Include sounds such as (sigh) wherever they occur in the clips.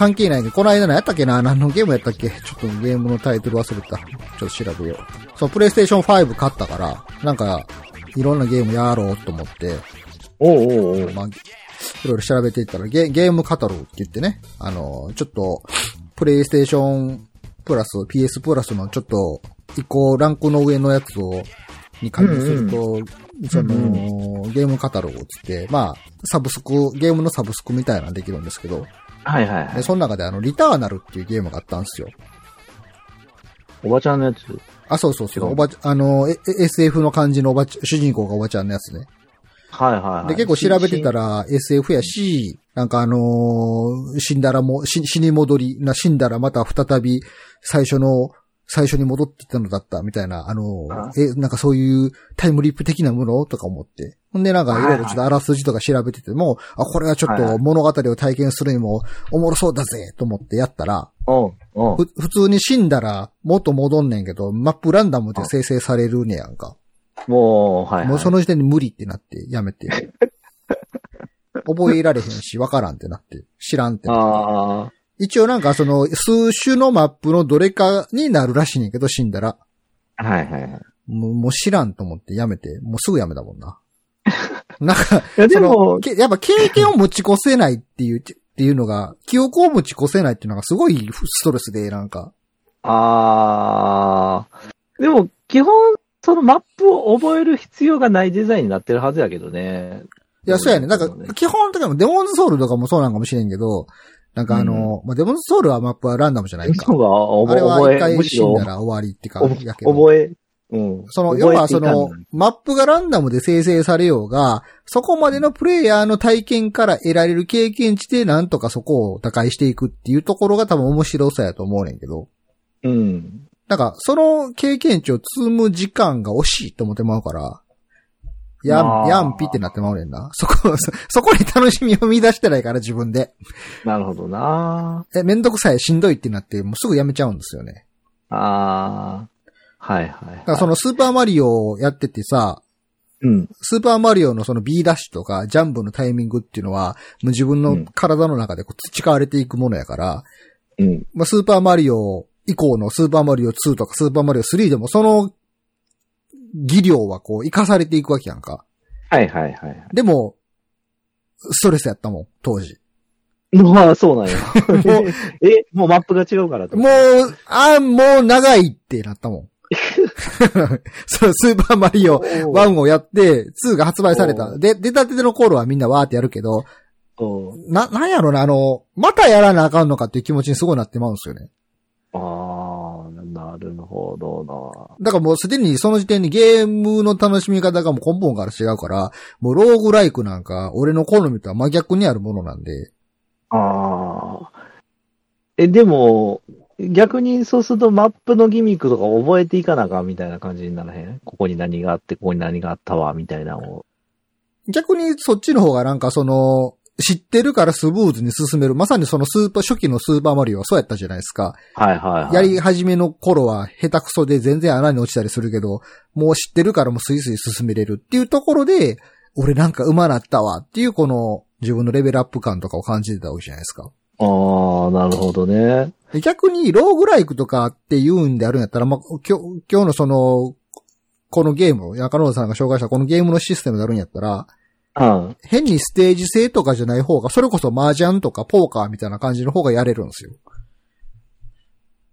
関係ないけど、この間何やったっけな？何のゲームやったっけ？ちょっとゲームのタイトル忘れた。ちょっと調べよう。そう、プレイステーション5買ったから、なんか、いろんなゲームやろうと思って、おうおうおう。まあ、いろいろ調べていったらゲ、ゲームカタログって言ってね、あのー、ちょっと、プレイステーションプラス、PS プラスのちょっと、一個ランクの上のやつを、に加入すると、その、ゲームカタログをつって、まあ、サブスク、ゲームのサブスクみたいなのできるんですけど、はいはいはで、い。その中であの、リターナルっていうゲームがあったんですよ。おばちゃんのやつ？あ、そうそうそう。おばち、あの、え SF の感じのおばち、主人公がおばちゃんのやつね。はいはいはい。で、結構調べてたら SF やし、なんかあのー死んだらも、死死に戻り、な、死んだらまた再び最初の、最初に戻ってきたのだったみたいな、あのえ、なんかそういうタイムリップ的なものとか思って。ほんでなんかいろいろちょっとあらすじとか調べてても、あ、これはちょっと物語を体験するにもおもろそうだぜと思ってやったら、普通に死んだらもっと戻んねんけど、マップランダムで生成されるねやんか。もう、はいはい。もうその時点で無理ってなって、やめて。(laughs) 覚えられへんし、わからんってなって、知らんってなって。一応なんかその、数種のマップのどれかになるらしいねんけど、死んだら。はいはいはい。もうもう知らんと思ってやめて、もうすぐやめたもんな。(laughs) なんか、でも、けやっぱ経験を持ち越せないっていう、っていうのが、記憶を持ち越せないっていうのがすごいストレスで、なんか。ああ。でも、基本、そのマップを覚える必要がないデザインになってるはずやけどね。いや、そうやね。なんか基本的にもデモンズソウルとかもそうなんかもしれんけど、なんかあの、まあ、デモンズソウルはマップはランダムじゃないか。そうがあれは一回死んだ、ら終わりってか、やけど。覚え、うん。その、要はその、マップがランダムで生成されようが、そこまでのプレイヤーの体験から得られる経験値でなんとかそこを打開していくっていうところが多分面白さやと思うねんけど、うん。なんか、その経験値を積む時間が惜しいと思ってまうから、やん、まあやんぴってなってまうねんな。そこ、そそこに楽しみを見出してないから自分で。なるほどなえ、めんどくさい、しんどいってなって、もうすぐやめちゃうんですよね。ああ。はいはい。だからそのスーパーマリオをやっててさ、うん。スーパーマリオのその B ダッシュとかジャンプのタイミングっていうのは、もう自分の体の中でこう培われていくものやから、うん。まあ、スーパーマリオ以降のスーパーマリオ2とかスーパーマリオ3でもその技量はこう活かされていくわけやんか。はいはいはい。でも、ストレスやったもん、当時。まあ、そうなんや。(laughs) もう、(laughs) え、もうマップが違うからと。もう、あーもう長いってなったもん。(laughs) そのスーパーマリオ1をやって、2が発売された。おで、出たての頃はみんなわーってやるけど、おな、なんやろな、あの、またやらなあかんのかっていう気持ちにすごいなってまうんですよね。ああ、なるほどな。だからもうすでにその時点にゲームの楽しみ方がもう根本から違うから、もうローグライクなんか俺の好みとは真逆にあるものなんで、ああ。え、でも、逆にそうするとマップのギミックとか覚えていかなあかんみたいな感じにならへん？ここに何があって、ここに何があったわ、みたいなのを。逆にそっちの方がなんかその、知ってるからスムーズに進める。まさにそのスーパー、初期のスーパーマリオはそうやったじゃないですか。はいはいはい。やり始めの頃は下手くそで全然穴に落ちたりするけど、もう知ってるからもうスイスイ進めれるっていうところで、俺なんか上手なったわっていうこの自分のレベルアップ感とかを感じてたわけじゃないですか。ああ、なるほどね。で逆にローグライクとかって言うんであるんやったら、まあ、今日、今日のその、このゲーム、中野さんが紹介したこのゲームのシステムであるんやったら、うん。変にステージ性とかじゃない方が、それこそ麻雀とかポーカーみたいな感じの方がやれるんですよ。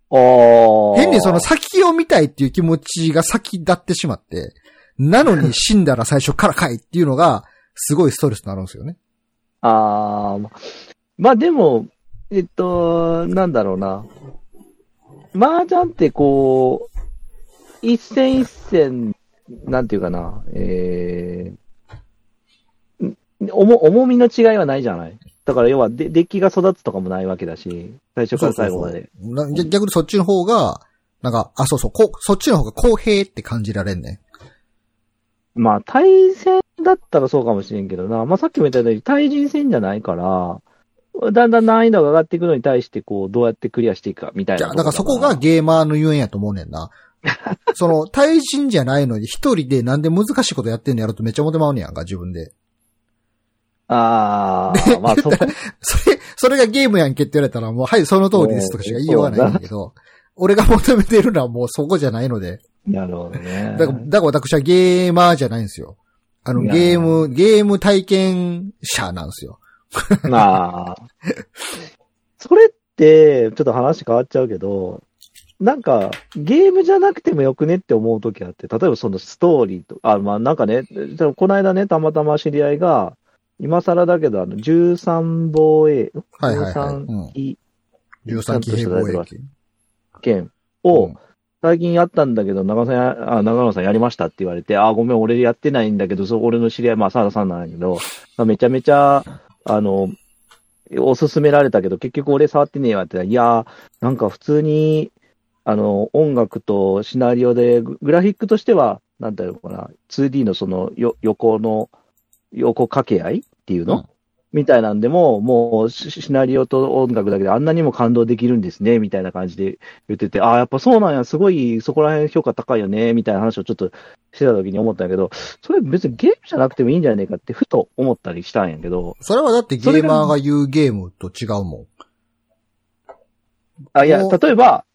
ああ。変にその先を見たいっていう気持ちが先立ってしまって、なのに死んだら最初からかいっていうのが、すごいストレスになるんですよね。ああ、ままあでも、えっと、なんだろうな。麻雀ってこう、一戦一戦、なんていうかな、えー、ん重重みの違いはないじゃない？だから要はデデッキが育つとかもないわけだし、最初から最後まで。な逆逆にそっちの方が、なんか、あ、そうそう、こうそっちの方が公平って感じられんね。まあ対戦だったらそうかもしれんけどな。まあさっきも言ったように対人戦じゃないから、だんだん難易度が上がっていくのに対して、こう、どうやってクリアしていくか、みたいな。だからそこが、ゲーマーのゆえんやと思うねんな。その、対人じゃないのに一人でなんで難しいことやってんのやるとめっちゃモテまうねやんか、自分で。ああ、まあそこ、それ、それがゲームやんけって言われたらもう、はい、その通りですとかしか言いようがないんだけど、(laughs) 俺が求めてるのはもうそこじゃないので。なるほどね。だから、だから私はゲーマーじゃないんですよ。あの、ゲーム、ゲーム体験者なんですよ。(laughs) まあ。それって、ちょっと話変わっちゃうけど、なんか、ゲームじゃなくてもよくねって思うときあって、例えばそのストーリーと、あ、まあなんかね、この間ね、たまたま知り合いが、今更だけど、あの、13防衛、はいはいはい。13機13期平防衛機。剣をうん、最近やったんだけど、長野さんや、あ、長野さんやりましたって言われて、あ、ごめん、俺やってないんだけど、そう、俺の知り合い、まあ、サラさんなんだけど、まあめちゃめちゃ、あの、おすすめられたけど、結局俺触ってねえわって言ったら、いやー、なんか普通に、あの、音楽とシナリオで、ググラフィックとしては、なんだろうかな、2D のその、よ、横の、横掛け合いっていうの、うんみたいなんでも、もうシシナリオと音楽だけであんなにも感動できるんですね、みたいな感じで言ってて、ああ、やっぱそうなんや、すごいそこら辺評価高いよね、みたいな話をちょっとしてた時に思ったんやけど、それ別にゲームじゃなくてもいいんじゃないかってふと思ったりしたんやけど、それはだってゲーマーが言うゲームと違うもん。あ、いや、お例えば、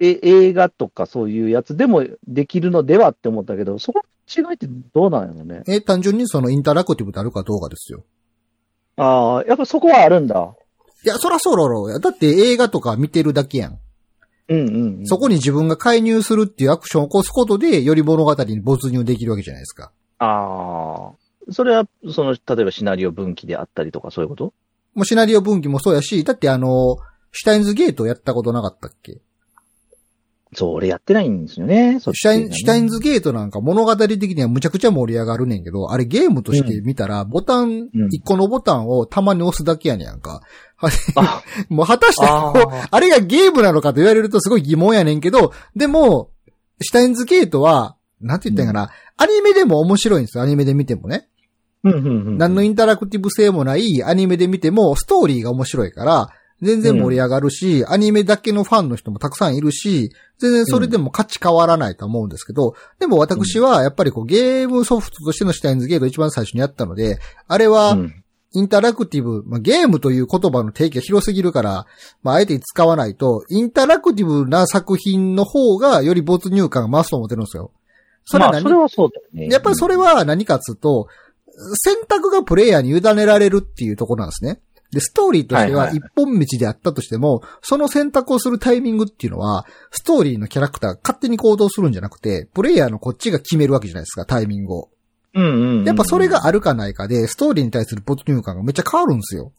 え、映画とかそういうやつでもできるのではって思ったけど、そこの違いってどうなんやろね。え、単純にそのインタラクティブであるかどうかですよ。ああ、やっぱそこはあるんだ。いや、そらそうだろうや。だって映画とか見てるだけやん。うんうん、うん。そこに自分が介入するっていうアクションを起こすことで、より物語に没入できるわけじゃないですか。ああ。それは、その、例えばシナリオ分岐であったりとかそういうこと？もうシナリオ分岐もそうやし、だってあの、シュタインズゲートやったことなかったっけ？そう、俺やってないんですよね。そシュタイン、ねシュタインズゲートなんか物語的にはむちゃくちゃ盛り上がるねんけど、あれゲームとして見たら、ボタン、うん一個のボタンをたまに押すだけやねやんか。あ (laughs) もう果たして、ああれがゲームなのかと言われるとすごい疑問やねんけど、でも、シュタインズゲートは、なんて言ったんやかな、アニメでも面白いんですよ、アニメで見てもね。うんうんうん。何のインタラクティブ性もないアニメで見ても、ストーリーが面白いから、全然盛り上がるし、アニメだけのファンの人もたくさんいるし、全然それでも価値変わらないと思うんですけど、でも私はやっぱりこうゲームソフトとしてのシュタインズゲートを一番最初にやったので、あれはうんインタラクティブ、まあ、ゲームという言葉の定義が広すぎるから、まあ、あえて使わないと、インタラクティブな作品の方がより没入感が増すと思ってるんですよ。それはまあ、何？それはそうだよね。やっぱりそれは何かっつうと、選択がプレイヤーに委ねられるっていうところなんですね。で、ストーリーとしては一本道であったとしても、その選択をするタイミングっていうのは、ストーリーのキャラクターが勝手に行動するんじゃなくて、プレイヤーのこっちが決めるわけじゃないですか、タイミングを。うんうんうん。やっぱそれがあるかないかで、ストーリーに対する没入感がめっちゃ変わるんですよ。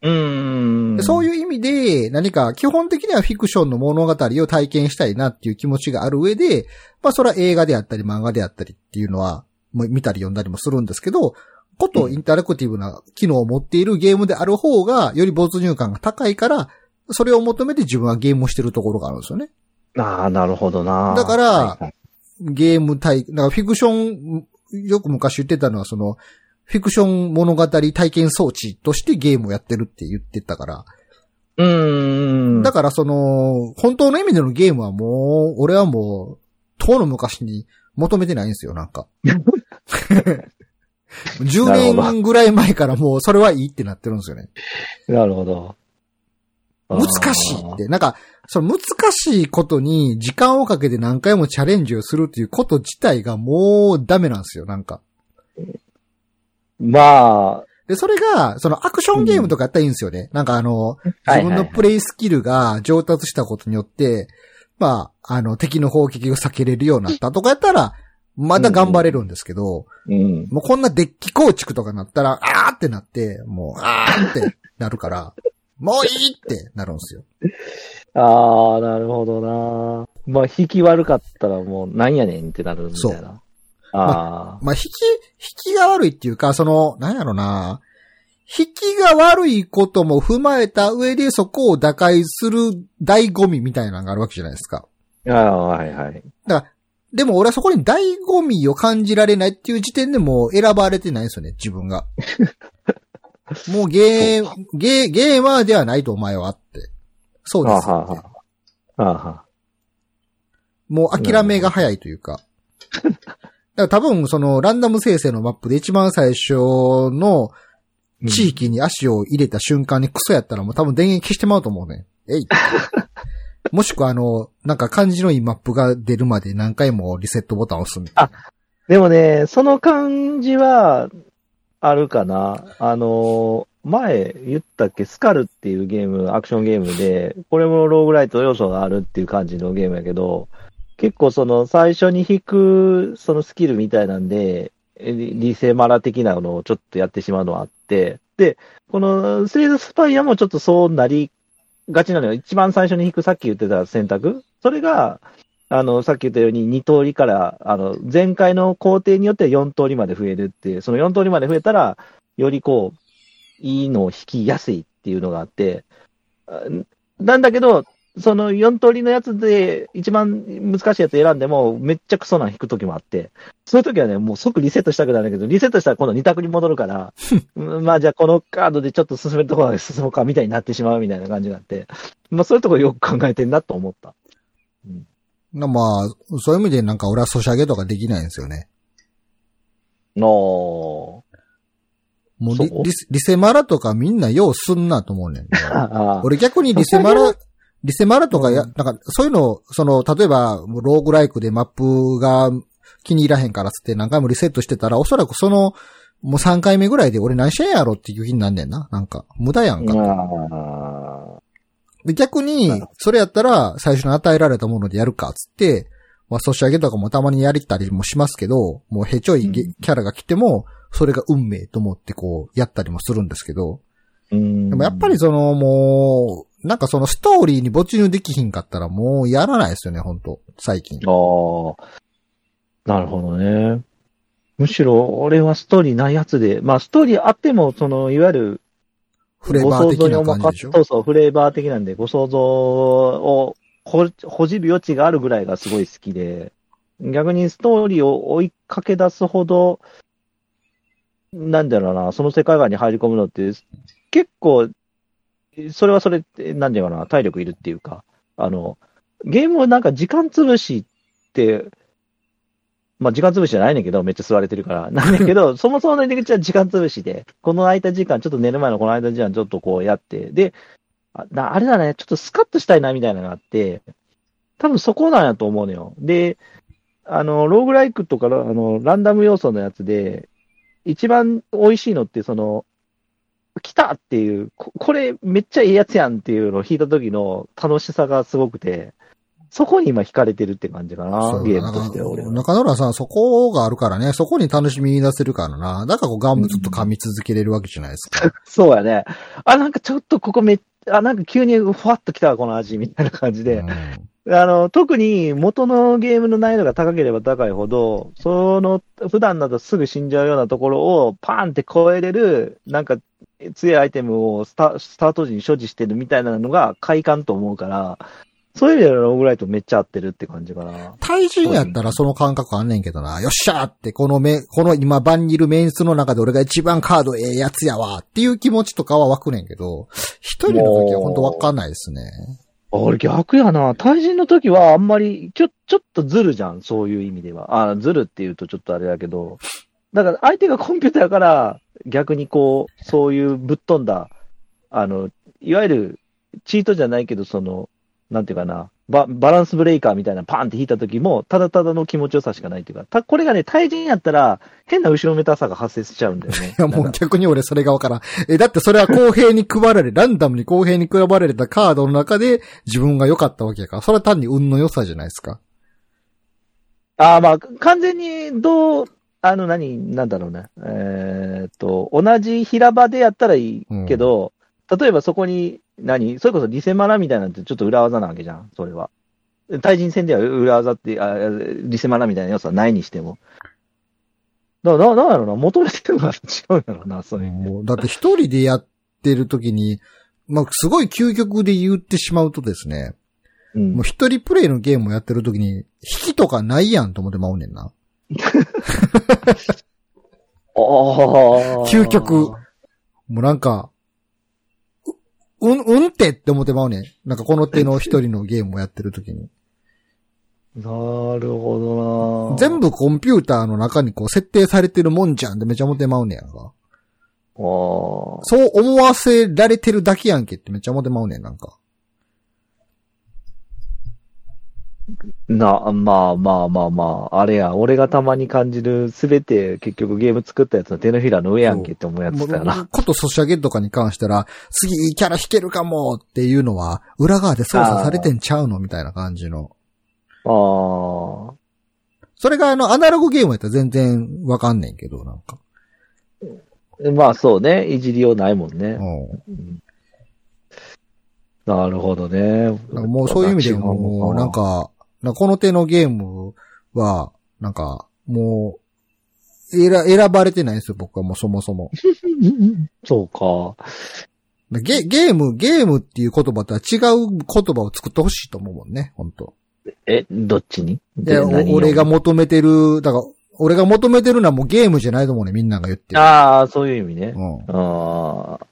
うんうんうん。でそういう意味で、何か基本的にはフィクションの物語を体験したいなっていう気持ちがある上で、まあそれは映画であったり漫画であったりっていうのは、もう見たり読んだりもするんですけど、ことインタラクティブな機能を持っているゲームである方が、より没入感が高いから、それを求めて自分はゲームをしてるところがあるんですよね。ああ、なるほどな。だからはいはいゲーム体、だからフィクション、よく昔言ってたのはその、フィクション物語体験装置としてゲームをやってるって言ってたから、うーん。だからその、本当の意味でのゲームはもう、俺はもう、との昔に求めてないんですよ、なんか。(laughs) 10なるほど年ぐらい前からもうそれはいいってなってるんですよね。なるほど。難しいって。なんか、その難しいことに時間をかけて何回もチャレンジをするっていうこと自体がもうダメなんですよ、なんか。まあ、で、それが、そのアクションゲームとかやったらいいんですよね。なんかあの、自分のプレイスキルが上達したことによって、まあ、あの、敵の砲撃が避けれるようになったとかやったら、まだ頑張れるんですけど、うん。もうこんなデッキ構築とかなったら、あーってなって、もう、あーってなるから、(laughs) もういいってなるんですよ。ああ、なるほどな。まあ、引き悪かったらもう、なんやねんってなるみたいな。ああ。まあ、引き、引きが悪いっていうか、その、なんやろな、引きが悪いことも踏まえた上でそこを打開する醍醐味みたいなのがあるわけじゃないですか。ああ、はいはい。だから、でも俺はそこに醍醐味を感じられないっていう時点でもう選ばれてないんですよね、自分が。(laughs) もうゲー、ゲー、ゲーマーではないとお前はって。そうですってはあははもう諦めが早いというか。だから多分そのランダム生成のマップで一番最初の地域に足を入れた瞬間にクソやったらもう多分電源消してまうと思うね。えい。(laughs) もしくはあの、なんか感じのいいマップが出るまで何回もリセットボタンを押すみたいな。でもね、その感じは、あるかな。あの、前言ったっけ、スカルっていうゲーム、アクションゲームで、これもローグライト要素があるっていう感じのゲームやけど、結構その最初に引くそのスキルみたいなんで、リセマラ的なのをちょっとやってしまうのはあって、で、このスレイドスパイアもちょっとそうなりがちなのよ。一番最初に引くさっき言ってた選択それが、あの、さっき言ったように2通りから、あの、前回の工程によって4通りまで増えるっていう、その4通りまで増えたら、よりこう、いいのを引きやすいっていうのがあって、なんだけど、その4通りのやつで一番難しいやつ選んでも、めっちゃクソな引くときもあって、そういうときはね、もう即リセットしたくなるんだけど、リセットしたら今度2択に戻るから、(laughs) うんまあじゃあこのカードでちょっと進めるところまで進もうかみたいになってしまうみたいな感じになって、まあそういうところよく考えてんなと思った。なまあ、そういう意味でなんか俺はソシャゲとかできないんですよね。のもうリリセマラとかみんなようすんなと思うねん。(laughs) あ俺逆にリセマラ、リセマラとかや、うん。なんかそういうの、その、例えばローグライクでマップが気に入らへんからつって何回もリセットしてたら、おそらくその、もう3回目ぐらいで俺何してんやろっていう気になんねんな。なんか、無駄やんか。あ。で、逆に、それやったら、最初に与えられたものでやるか、つって、まあ、ソシャゲとかもたまにやりたりもしますけど、もうへちょいキャラが来ても、それが運命と思ってこう、やったりもするんですけど、うん。でもやっぱりその、もう、なんかそのストーリーに没入できひんかったらもうやらないですよね、本当最近。ああ。なるほどね。むしろ、俺はストーリーないやつで、まあ、ストーリーあっても、その、いわゆる、フレーバー的な感じでしょ？そうそう、フレーバー的なんで、ご想像をほ、ほじる余地があるぐらいがすごい好きで、逆にストーリーを追いかけ出すほど、なんだろうな、その世界観に入り込むのって、結構、それはそれって、なんだろうな、体力いるっていうか、あの、ゲームをなんか時間潰しって、まあ時間潰しじゃないねんけど、めっちゃ吸われてるから。(laughs) なんだけど、そもそもの入り口は時間潰しで、この空いた時間、ちょっと寝る前のこの間時間ちょっとこうやって、で、あなあれだね、ちょっとスカッとしたいなみたいなのがあって、多分そこなんやと思うのよ。で、あの、ローグライクとか、あの、ランダム要素のやつで、一番美味しいのって、その、来たっていうこ、これめっちゃいいやつやんっていうのを弾いた時の楽しさがすごくて、そこに今惹かれてるって感じかな、ゲームとしては俺は。中野浦さん、そこがあるからね、そこに楽しみ出せるからな。だからこうガムずっと噛み続けれるわけじゃないですか。(laughs) そうやね。あ、なんかちょっとここめっあ、なんか急にふわっと来たわ、この味、みたいな感じで。うんあの、特に元のゲームの難易度が高ければ高いほど、その、普段だとすぐ死んじゃうようなところをパーンって超えれる、なんか、強いアイテムをスタスタート時に所持してるみたいなのが快感と思うから、そういう意味ではローグライトめっちゃ合ってるって感じかな。対人やったらその感覚あんねんけどな。よっしゃーって、このめ、この今版にいるメンツの中で俺が一番カードええやつやわっていう気持ちとかは湧くねんけど、一人の時は本当わかんないですね。俺逆やな。対人の時はあんまり、ちょ、ちょっとずるじゃん。そういう意味では。あ、ずるって言うとちょっとあれだけど。だから相手がコンピューターやから、逆にこう、そういうぶっ飛んだ、あの、いわゆる、チートじゃないけど、その、なんていうかな、ババランスブレイカーみたいなパーンって引いた時も、ただただの気持ちよさしかないっていうか、たこれがね、対人やったら、変な後ろめたさが発生しちゃうんだよね。(laughs) いやもう逆に俺それがわからん。え、だってそれは公平に配られ、ランダムに公平に配られたカードの中で自分が良かったわけやから、それは単に運の良さじゃないですか。ああ、まあ、完全に、どう、あの、何、なんだろうね。えーっと、同じ平場でやったらいいけど、例えばそこに、何、それこそリセマラみたいなんてちょっと裏技なわけじゃん、それは。対人戦では裏技って、あリセマラみたいな要素はないにしても。だから、な、なんやろうな、求めてるのが違うんやろうな、そういうだって一人でやってる時に、まあ、すごい究極で言ってしまうとですね、うんもう一人プレイのゲームをやってる時に、引きとかないやんと思ってまうねんな。ああ。究極。もうなんか、ううん、うんってって思ってまうねん。なんかこの手の一人のゲームをやってる時に。なるほどな。全部コンピューターの中にこう設定されてるもんじゃんってめちゃ思ってまうねやんか。おーそう思わせられてるだけやんけってめっちゃ思ってまうねん、なんか。な、まあまあまあまあ、あれや、俺がたまに感じるすべて結局ゲーム作ったやつの手のひらの上やんけって思うやつだよな。ことソシャゲとかに関したら、次いいキャラ弾けるかもっていうのは、裏側で操作されてんちゃうのみたいな感じの。ああ。それがあの、アナログゲームやったら全然わかんねんけど、なんか。まあそうね、いじりようないもんね。うんうんなるほどね。もうそういう意味でも、なん、か、なこの手のゲームは、なんか、もう、選、選ばれてないんですよ、僕はもうそもそも。(laughs) そうか。ゲ、ゲーム、ゲームっていう言葉とは違う言葉を作ってほしいと思うもんね、本当え、どっちに？いや、お何を？俺が求めてる、だから、俺が求めてるのはもうゲームじゃないと思うね、みんなが言ってる。ああ、そういう意味ね。うん。ああ。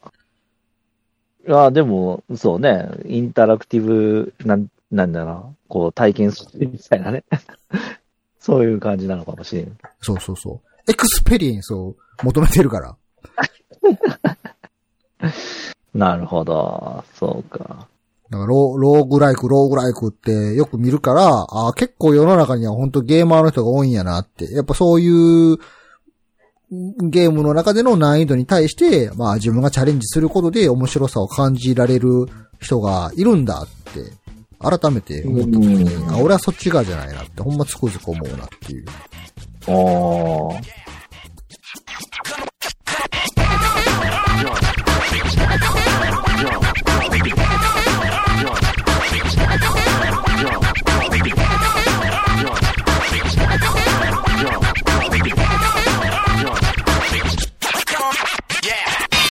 ああ、でも、そうね。インタラクティブ、なん、なんだな。こう、体験するみたいなね。(laughs) そういう感じなのかもしれん。そうそうそう。 experience を求めてるから。(laughs) なるほど。そうか。だからロー、ローグライク、ローグライクってよく見るから、ああ、結構世の中には本当ゲーマーの人が多いんやなって。やっぱそういう、ゲームの中での難易度に対して、まあ自分がチャレンジすることで面白さを感じられる人がいるんだって、改めて思った時に、うんあ、俺はそっち側じゃないなって、ほんまつくづく思うなっていう。おー。